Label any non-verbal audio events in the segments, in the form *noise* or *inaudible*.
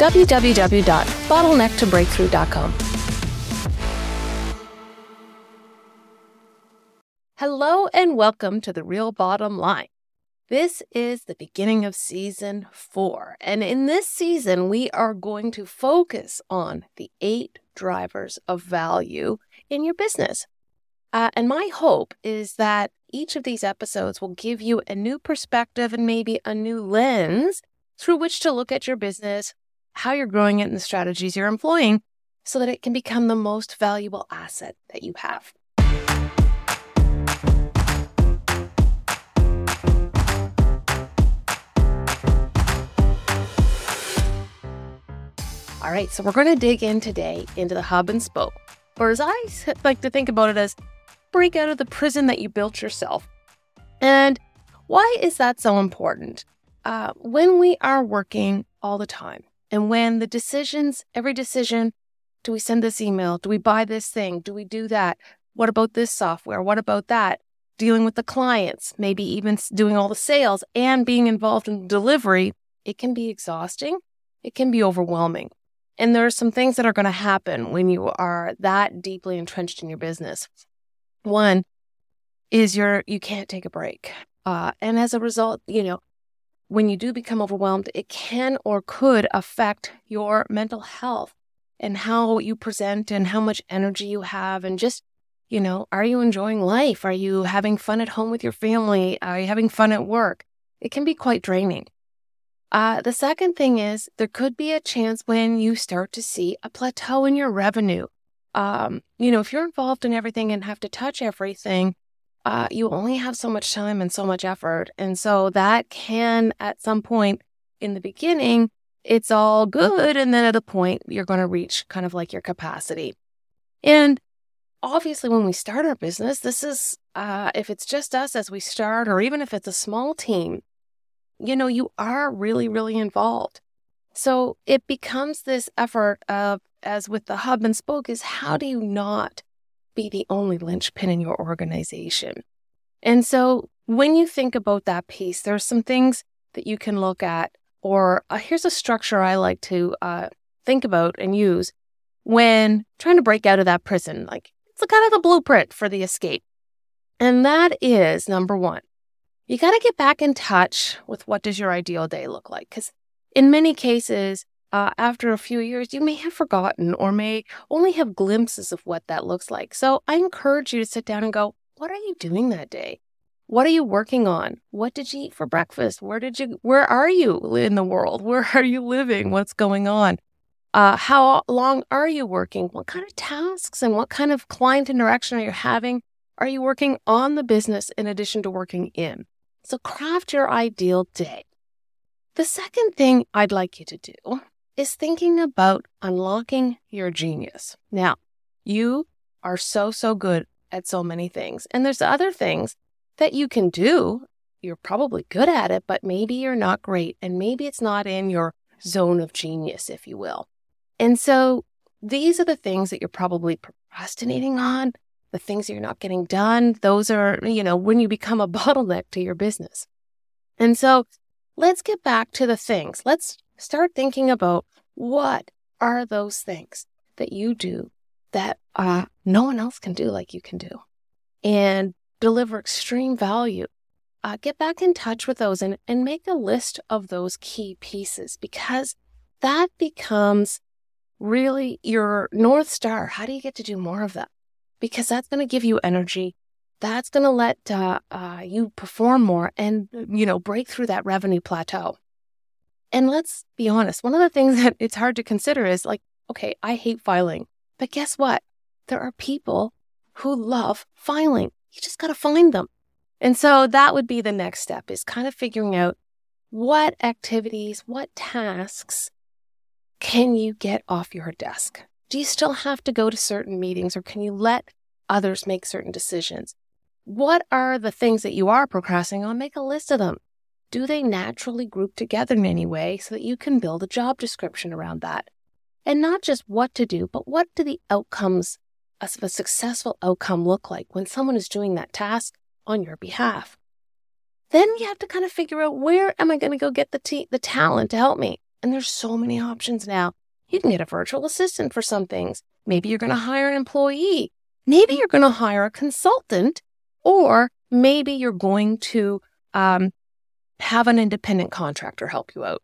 www.bottlenecktobreakthrough.com. Hello and welcome to The Real Bottom Line. This is the beginning of season four. And in this season, we are going to focus on the eight drivers of value in your business. Uh, and my hope is that each of these episodes will give you a new perspective and maybe a new lens through which to look at your business, how you're growing it, and the strategies you're employing so that it can become the most valuable asset that you have. All right, so we're going to dig in today into the hub and spoke, or as I like to think about it as break out of the prison that you built yourself. And why is that so important? Uh, when we are working all the time, and when the decisions, every decision, do we send this email? Do we buy this thing? Do we do that? What about this software? What about that? Dealing with the clients, maybe even doing all the sales and being involved in delivery, it can be exhausting. It can be overwhelming. And there are some things that are going to happen when you are that deeply entrenched in your business. One is you're you can't take a break. Uh, and as a result, you know, when you do become overwhelmed, it can or could affect your mental health and how you present and how much energy you have and just you know, are you enjoying life? Are you having fun at home with your family? Are you having fun at work? It can be quite draining. Uh, the second thing is there could be a chance when you start to see a plateau in your revenue. Um, you know, if you're involved in everything and have to touch everything, uh, you only have so much time and so much effort. And so that can, at some point in the beginning, it's all good. And then at a point, you're going to reach kind of like your capacity. And obviously, when we start our business, this is, uh, if it's just us as we start, or even if it's a small team, you know, you are really, really involved. So it becomes this effort of, as with the hub and spoke, is how do you not be the only linchpin in your organization. And so when you think about that piece, there's some things that you can look at, or uh, here's a structure I like to uh, think about and use when trying to break out of that prison. Like it's kind of the blueprint for the escape. And that is number one, you got to get back in touch with what does your ideal day look like? Because in many cases, uh, after a few years, you may have forgotten or may only have glimpses of what that looks like. So I encourage you to sit down and go, what are you doing that day? What are you working on? What did you eat for breakfast? Where did you, where are you in the world? *laughs* Where are you living? What's going on? Uh, how long are you working? What kind of tasks and what kind of client interaction are you having? Are you working on the business in addition to working in? So craft your ideal day. The second thing I'd like you to do is thinking about unlocking your genius. Now, you are so, so good at so many things. And there's other things that you can do. You're probably good at it, but maybe you're not great. And maybe it's not in your zone of genius, if you will. And so these are the things that you're probably procrastinating on, the things that you're not getting done. Those are, you know, when you become a *laughs* bottleneck to your business. And so let's get back to the things. Let's start thinking about what are those things that you do that uh, no one else can do like you can do and deliver extreme value. Uh, get back in touch with those and, and make a list of those key pieces because that becomes really your North Star. How do you get to do more of that? Because that's going to give you energy. That's going to let uh, uh, you perform more and, you know, break through that revenue plateau. And let's be honest, one of the things *laughs* that it's hard to consider is like, okay, I hate filing. But guess what? There are people who love filing. You just got to find them. And so that would be the next step is kind of figuring out what activities, what tasks can you get off your desk? Do you still have to go to certain meetings or can you let others make certain decisions? What are the things that you are procrastinating on? Make a list of them. Do they naturally group together in any way so that you can build a job description around that? And not just what to do, but what do the outcomes of a successful outcome look like when someone is doing that task on your behalf? Then you have to kind of figure out where am I going to go get the, t- the talent to help me? And there's so many options now. You can get a virtual assistant for some things. Maybe you're going to hire an employee. Maybe you're going to hire a consultant, or maybe you're going to um, have an independent contractor help you out.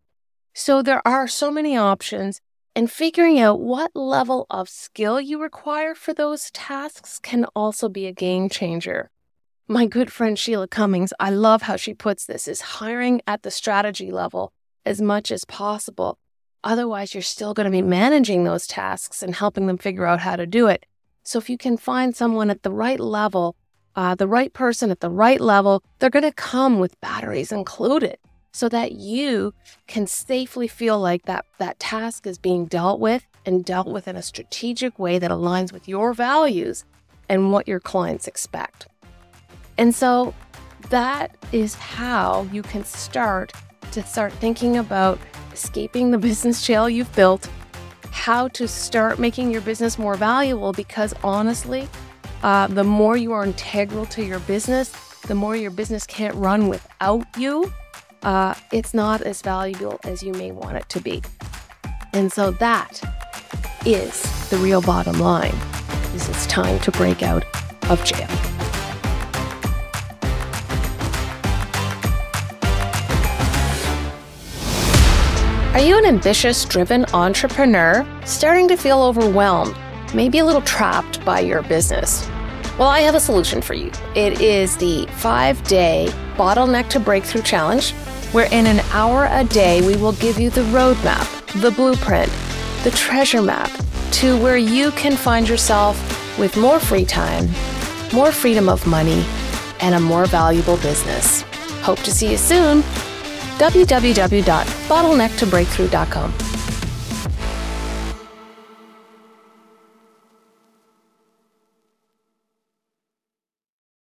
So there are so many options, and figuring out what level of skill you require for those tasks can also be a game changer. My good friend Sheila Cummings, I love how she puts this, is hiring at the strategy level as much as possible. Otherwise, you're still going to be managing those tasks and helping them figure out how to do it. So, if you can find someone at the right level, uh, the right person at the right level, they're going to come with batteries included so that you can safely feel like that, that task is being dealt with and dealt with in a strategic way that aligns with your values and what your clients expect. And so, that is how you can start to start thinking about escaping the *laughs* business jail you've built, how to start making your business more valuable because honestly, uh, the more you are integral to your business, the more your business can't run without you. Uh, it's not as valuable as you may want it to be. And so that is the real bottom line is it's time to break out of jail. Are you an ambitious, driven entrepreneur starting to feel overwhelmed, maybe a little trapped by your business? Well, I have a solution for you. It is the five day Bottleneck to Breakthrough Challenge, where in an hour a day we will give you the roadmap, the blueprint, the treasure map to where you can find yourself with more free time, more freedom of money, and a more valuable business. Hope to see you soon www.bottlenecktobreakthrough.com.